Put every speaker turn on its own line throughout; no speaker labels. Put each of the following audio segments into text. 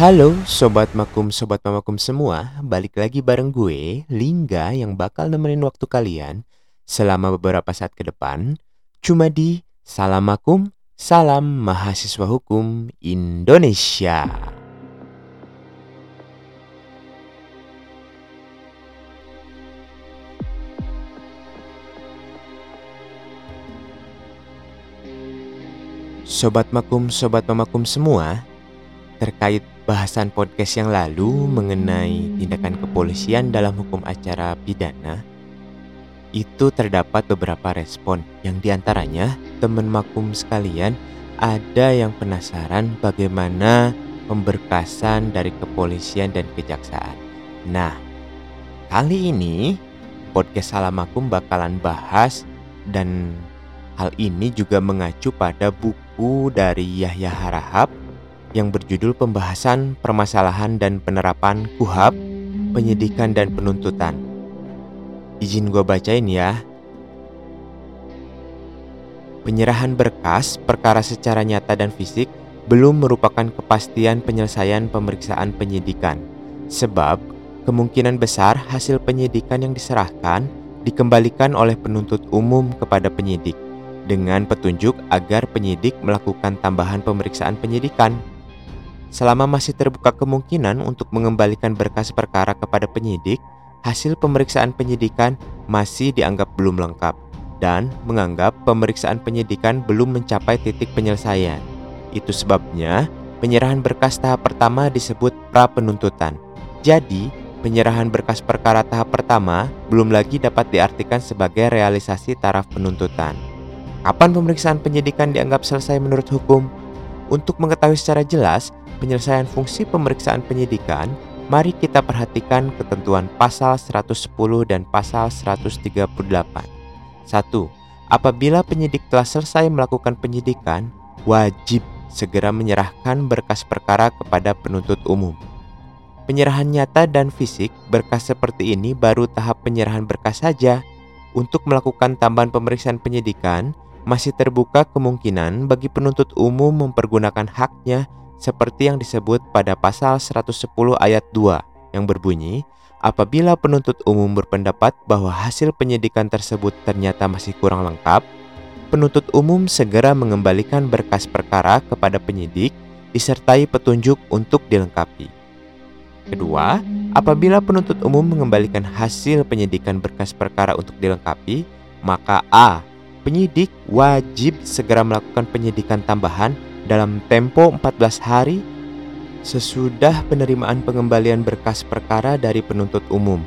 Halo Sobat Makum, Sobat Mamakum semua. Balik lagi bareng gue, Lingga Yang bakal nemenin waktu kalian Selama beberapa saat ke depan. Cuma di Salam Makum, Salam Mahasiswa Hukum Indonesia. Sobat Makum, Sobat Mamakum semua terkait bahasan podcast yang lalu mengenai tindakan kepolisian dalam hukum acara pidana, itu terdapat beberapa respon yang di antaranya teman makum sekalian ada yang penasaran bagaimana pemberkasan dari kepolisian dan kejaksaan. Nah, kali ini podcast Salam Makum bakalan bahas dan hal ini juga mengacu pada buku dari Yahya Harahap yang berjudul Pembahasan Permasalahan dan Penerapan KUHAP, Penyidikan dan Penuntutan. Izin gue bacain ya. Penyerahan berkas perkara secara nyata dan fisik belum merupakan kepastian penyelesaian pemeriksaan penyidikan, sebab kemungkinan besar hasil penyidikan yang diserahkan dikembalikan oleh penuntut umum kepada penyidik dengan petunjuk agar penyidik melakukan tambahan pemeriksaan penyidikan Selama masih terbuka kemungkinan untuk mengembalikan berkas perkara kepada penyidik, hasil pemeriksaan penyidikan masih dianggap belum lengkap dan menganggap pemeriksaan penyidikan belum mencapai titik penyelesaian. Itu sebabnya penyerahan berkas tahap pertama disebut pra penuntutan. Jadi, penyerahan berkas perkara tahap pertama belum lagi dapat diartikan sebagai realisasi taraf penuntutan. Kapan pemeriksaan penyidikan dianggap selesai menurut hukum? Untuk mengetahui secara jelas penyelesaian fungsi pemeriksaan penyidikan, mari kita perhatikan ketentuan pasal 110 dan pasal 138. 1. Apabila penyidik telah selesai melakukan penyidikan, wajib segera menyerahkan berkas perkara kepada penuntut umum. Penyerahan nyata dan fisik berkas seperti ini baru tahap penyerahan berkas saja. Untuk melakukan tambahan pemeriksaan penyidikan, masih terbuka kemungkinan bagi penuntut umum mempergunakan haknya seperti yang disebut pada pasal 110 ayat 2 yang berbunyi, apabila penuntut umum berpendapat bahwa hasil penyidikan tersebut ternyata masih kurang lengkap, penuntut umum segera mengembalikan berkas perkara kepada penyidik disertai petunjuk untuk dilengkapi. Kedua, apabila penuntut umum mengembalikan hasil penyidikan berkas perkara untuk dilengkapi, maka A penyidik wajib segera melakukan penyidikan tambahan dalam tempo 14 hari sesudah penerimaan pengembalian berkas perkara dari penuntut umum.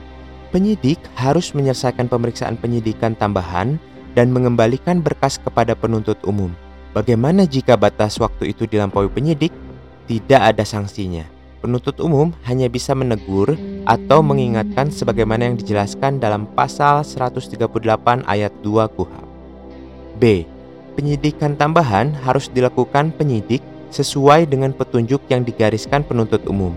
Penyidik harus menyelesaikan pemeriksaan penyidikan tambahan dan mengembalikan berkas kepada penuntut umum. Bagaimana jika batas waktu itu dilampaui penyidik? Tidak ada sanksinya. Penuntut umum hanya bisa menegur atau mengingatkan sebagaimana yang dijelaskan dalam pasal 138 ayat 2 KUHP. B. Penyidikan tambahan harus dilakukan penyidik sesuai dengan petunjuk yang digariskan penuntut umum.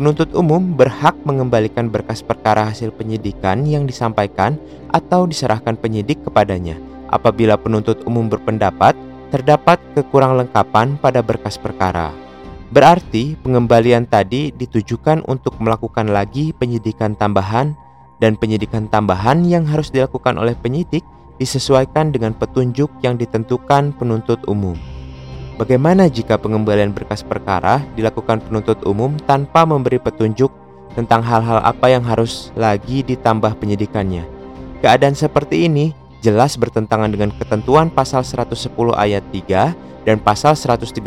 Penuntut umum berhak mengembalikan berkas perkara hasil penyidikan yang disampaikan atau diserahkan penyidik kepadanya apabila penuntut umum berpendapat terdapat kekurang lengkapan pada berkas perkara. Berarti pengembalian tadi ditujukan untuk melakukan lagi penyidikan tambahan dan penyidikan tambahan yang harus dilakukan oleh penyidik disesuaikan dengan petunjuk yang ditentukan penuntut umum. Bagaimana jika pengembalian berkas perkara dilakukan penuntut umum tanpa memberi petunjuk tentang hal-hal apa yang harus lagi ditambah penyidikannya? Keadaan seperti ini jelas bertentangan dengan ketentuan pasal 110 ayat 3 dan pasal 138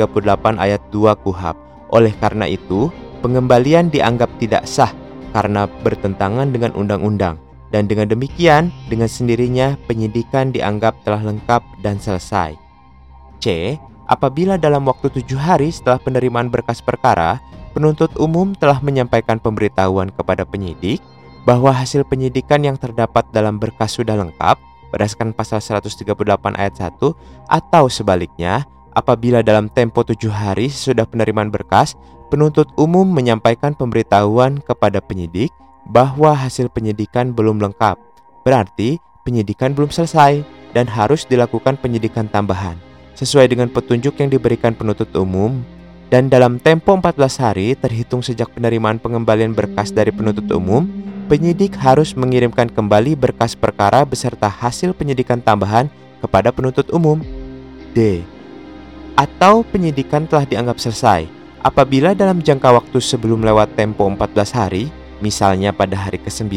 ayat 2 KUHAP. Oleh karena itu, pengembalian dianggap tidak sah karena bertentangan dengan undang-undang. Dan dengan demikian, dengan sendirinya penyidikan dianggap telah lengkap dan selesai. C. Apabila dalam waktu tujuh hari setelah penerimaan berkas perkara, penuntut umum telah menyampaikan pemberitahuan kepada penyidik bahwa hasil penyidikan yang terdapat dalam berkas sudah lengkap berdasarkan pasal 138 ayat 1 atau sebaliknya, apabila dalam tempo tujuh hari sesudah penerimaan berkas, penuntut umum menyampaikan pemberitahuan kepada penyidik bahwa hasil penyidikan belum lengkap. Berarti penyidikan belum selesai dan harus dilakukan penyidikan tambahan sesuai dengan petunjuk yang diberikan penuntut umum. dan dalam tempo 14 hari terhitung sejak penerimaan pengembalian berkas dari penuntut umum, penyidik harus mengirimkan kembali berkas perkara beserta hasil penyidikan tambahan kepada penuntut umum. D. Atau penyidikan telah dianggap selesai apabila dalam jangka waktu sebelum lewat tempo 14 hari, misalnya pada hari ke-9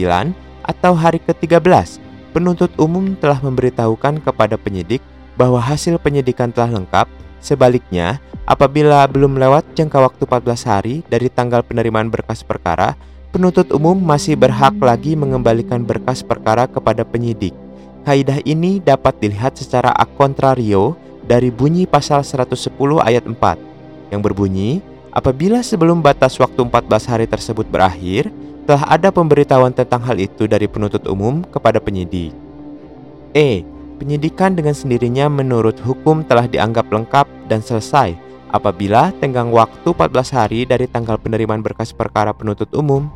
atau hari ke-13, penuntut umum telah memberitahukan kepada penyidik bahwa hasil penyidikan telah lengkap. Sebaliknya, apabila belum lewat jangka waktu 14 hari dari tanggal penerimaan berkas perkara, penuntut umum masih berhak lagi mengembalikan berkas perkara kepada penyidik. Kaidah ini dapat dilihat secara a contrario dari bunyi pasal 110 ayat 4 yang berbunyi, apabila sebelum batas waktu 14 hari tersebut berakhir, telah ada pemberitahuan tentang hal itu dari penuntut umum kepada penyidik. E. Penyidikan dengan sendirinya menurut hukum telah dianggap lengkap dan selesai apabila tenggang waktu 14 hari dari tanggal penerimaan berkas perkara penuntut umum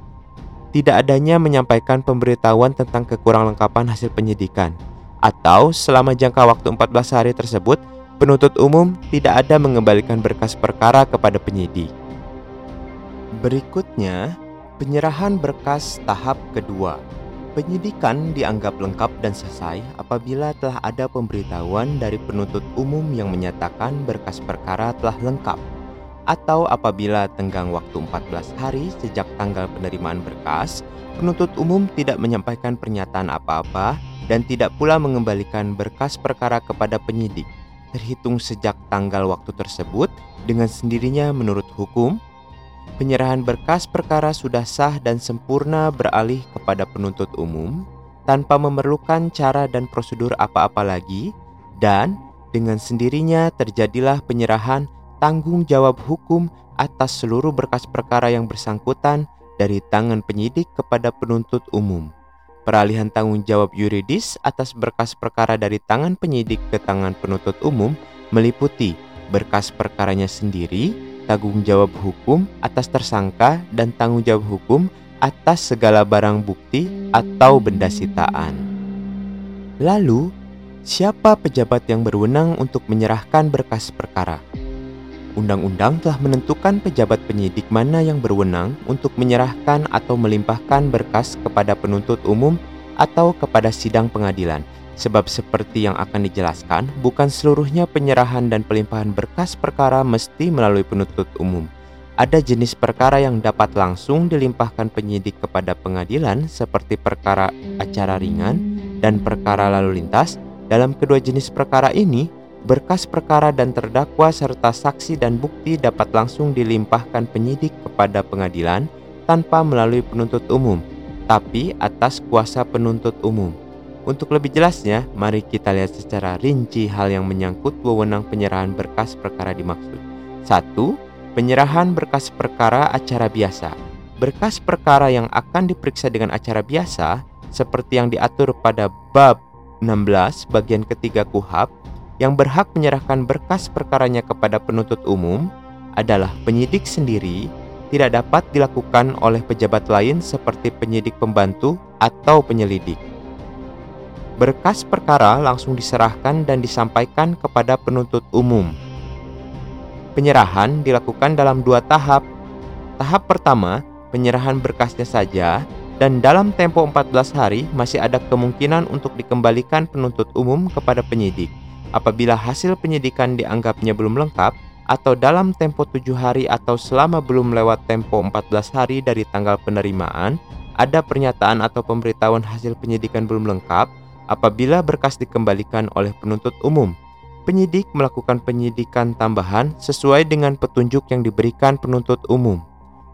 tidak adanya menyampaikan pemberitahuan tentang kekurang lengkapan hasil penyidikan atau selama jangka waktu 14 hari tersebut penuntut umum tidak ada mengembalikan berkas perkara kepada penyidik. Berikutnya, penyerahan berkas tahap kedua. Penyidikan dianggap lengkap dan selesai apabila telah ada pemberitahuan dari penuntut umum yang menyatakan berkas perkara telah lengkap atau apabila tenggang waktu 14 hari sejak tanggal penerimaan berkas, penuntut umum tidak menyampaikan pernyataan apa-apa dan tidak pula mengembalikan berkas perkara kepada penyidik terhitung sejak tanggal waktu tersebut dengan sendirinya menurut hukum penyerahan berkas perkara sudah sah dan sempurna beralih kepada penuntut umum tanpa memerlukan cara dan prosedur apa-apa lagi, dan dengan sendirinya terjadilah penyerahan tanggung jawab hukum atas seluruh berkas perkara yang bersangkutan dari tangan penyidik kepada penuntut umum. Peralihan tanggung jawab yuridis atas berkas perkara dari tangan penyidik ke tangan penuntut umum meliputi berkas perkaranya sendiri, tanggung jawab hukum atas tersangka dan tanggung jawab hukum atas segala barang bukti atau benda sitaan. Lalu, siapa pejabat yang berwenang untuk menyerahkan berkas perkara? Undang-undang telah menentukan pejabat penyidik mana yang berwenang untuk menyerahkan atau melimpahkan berkas kepada penuntut umum atau kepada sidang pengadilan Sebab seperti yang akan dijelaskan, bukan seluruhnya penyerahan dan pelimpahan berkas perkara mesti melalui penuntut umum. Ada jenis perkara yang dapat langsung dilimpahkan penyidik kepada pengadilan seperti perkara acara ringan dan perkara lalu lintas. Dalam kedua jenis perkara ini, berkas perkara dan terdakwa serta saksi dan bukti dapat langsung dilimpahkan penyidik kepada pengadilan tanpa melalui penuntut umum, tapi atas kuasa penuntut umum. Untuk lebih jelasnya, mari kita lihat secara rinci hal yang menyangkut wewenang penyerahan berkas perkara dimaksud. 1. Penyerahan berkas perkara acara biasa. Berkas perkara yang akan diperiksa dengan acara biasa seperti yang diatur pada bab 16 bagian ketiga KUHAP yang berhak menyerahkan berkas perkaranya kepada penuntut umum adalah penyidik sendiri tidak dapat dilakukan oleh pejabat lain seperti penyidik pembantu atau penyelidik berkas perkara langsung diserahkan dan disampaikan kepada penuntut umum. Penyerahan dilakukan dalam dua tahap. Tahap pertama, penyerahan berkasnya saja dan dalam tempo 14 hari masih ada kemungkinan untuk dikembalikan penuntut umum kepada penyidik. Apabila hasil penyidikan dianggapnya belum lengkap atau dalam tempo 7 hari atau selama belum lewat tempo 14 hari dari tanggal penerimaan, ada pernyataan atau pemberitahuan hasil penyidikan belum lengkap, Apabila berkas dikembalikan oleh penuntut umum, penyidik melakukan penyidikan tambahan sesuai dengan petunjuk yang diberikan penuntut umum.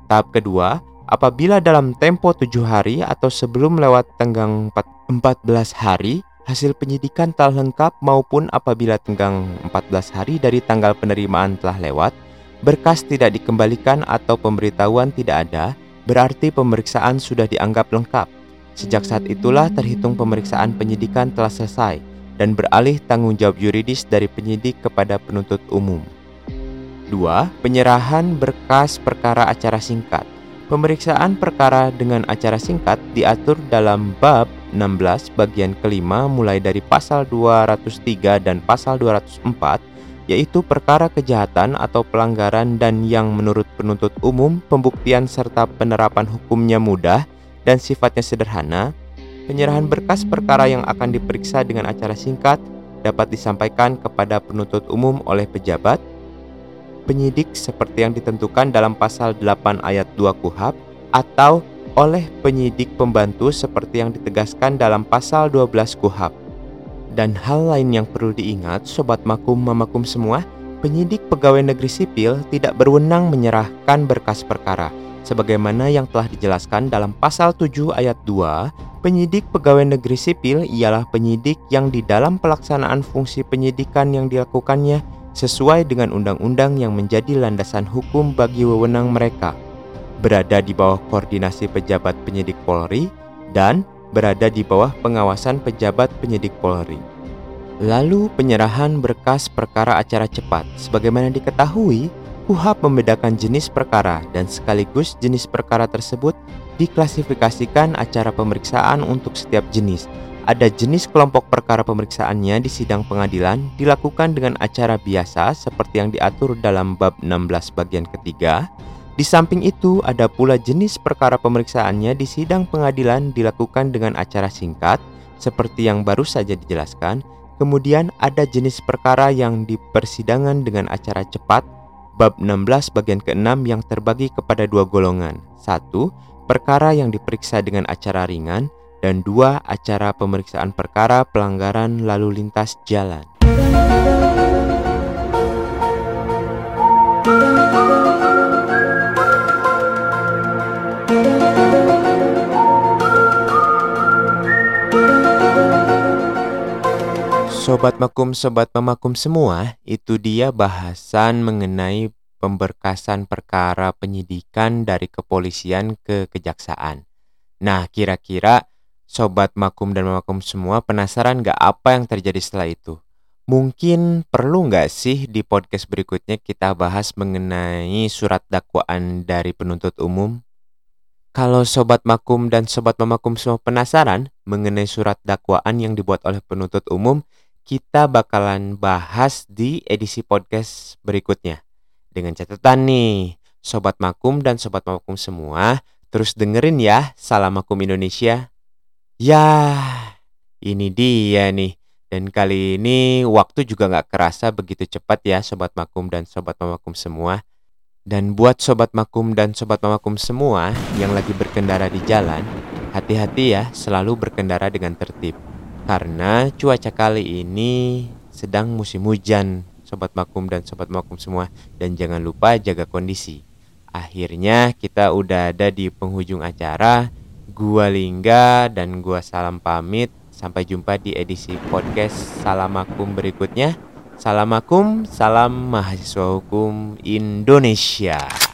Tahap kedua, apabila dalam tempo tujuh hari atau sebelum lewat tenggang 14 hari, hasil penyidikan telah lengkap maupun apabila tenggang 14 hari dari tanggal penerimaan telah lewat, berkas tidak dikembalikan atau pemberitahuan tidak ada, berarti pemeriksaan sudah dianggap lengkap. Sejak saat itulah terhitung pemeriksaan penyidikan telah selesai dan beralih tanggung jawab yuridis dari penyidik kepada penuntut umum. 2. Penyerahan berkas perkara acara singkat. Pemeriksaan perkara dengan acara singkat diatur dalam bab 16 bagian kelima mulai dari pasal 203 dan pasal 204 yaitu perkara kejahatan atau pelanggaran dan yang menurut penuntut umum pembuktian serta penerapan hukumnya mudah dan sifatnya sederhana, penyerahan berkas perkara yang akan diperiksa dengan acara singkat dapat disampaikan kepada penuntut umum oleh pejabat, penyidik seperti yang ditentukan dalam pasal 8 ayat 2 KUHAP atau oleh penyidik pembantu seperti yang ditegaskan dalam pasal 12 KUHAP. Dan hal lain yang perlu diingat, Sobat Makum Mamakum semua, penyidik pegawai negeri sipil tidak berwenang menyerahkan berkas perkara. Sebagaimana yang telah dijelaskan dalam pasal 7 ayat 2, penyidik pegawai negeri sipil ialah penyidik yang di dalam pelaksanaan fungsi penyidikan yang dilakukannya sesuai dengan undang-undang yang menjadi landasan hukum bagi wewenang mereka, berada di bawah koordinasi pejabat penyidik Polri dan berada di bawah pengawasan pejabat penyidik Polri. Lalu penyerahan berkas perkara acara cepat. Sebagaimana diketahui, KUHAP membedakan jenis perkara dan sekaligus jenis perkara tersebut diklasifikasikan acara pemeriksaan untuk setiap jenis. Ada jenis kelompok perkara pemeriksaannya di sidang pengadilan dilakukan dengan acara biasa seperti yang diatur dalam bab 16 bagian ketiga, di samping itu, ada pula jenis perkara pemeriksaannya di sidang pengadilan dilakukan dengan acara singkat, seperti yang baru saja dijelaskan. Kemudian ada jenis perkara yang di persidangan dengan acara cepat, bab 16 bagian ke-6 yang terbagi kepada dua golongan. Satu, perkara yang diperiksa dengan acara ringan, dan dua, acara pemeriksaan perkara pelanggaran lalu lintas jalan. Sobat Makum, Sobat Memakum semua, itu dia bahasan mengenai pemberkasan perkara penyidikan dari kepolisian ke kejaksaan. Nah, kira-kira Sobat Makum dan Memakum semua penasaran gak apa yang terjadi setelah itu? Mungkin perlu nggak sih di podcast berikutnya kita bahas mengenai surat dakwaan dari penuntut umum? Kalau Sobat Makum dan Sobat Memakum semua penasaran mengenai surat dakwaan yang dibuat oleh penuntut umum, kita bakalan bahas di edisi podcast berikutnya. Dengan catatan nih, Sobat Makum dan Sobat Makum semua, terus dengerin ya Salam Makum Indonesia. Ya, ini dia nih. Dan kali ini waktu juga gak kerasa begitu cepat ya Sobat Makum dan Sobat Makum semua. Dan buat Sobat Makum dan Sobat Makum semua yang lagi berkendara di jalan, hati-hati ya selalu berkendara dengan tertib karena cuaca kali ini sedang musim hujan, sobat makum dan sobat makum semua, dan jangan lupa jaga kondisi. Akhirnya kita udah ada di penghujung acara. Gua Lingga dan gua Salam pamit. Sampai jumpa di edisi podcast Salam Makum berikutnya. Salam Makum, salam mahasiswa hukum Indonesia.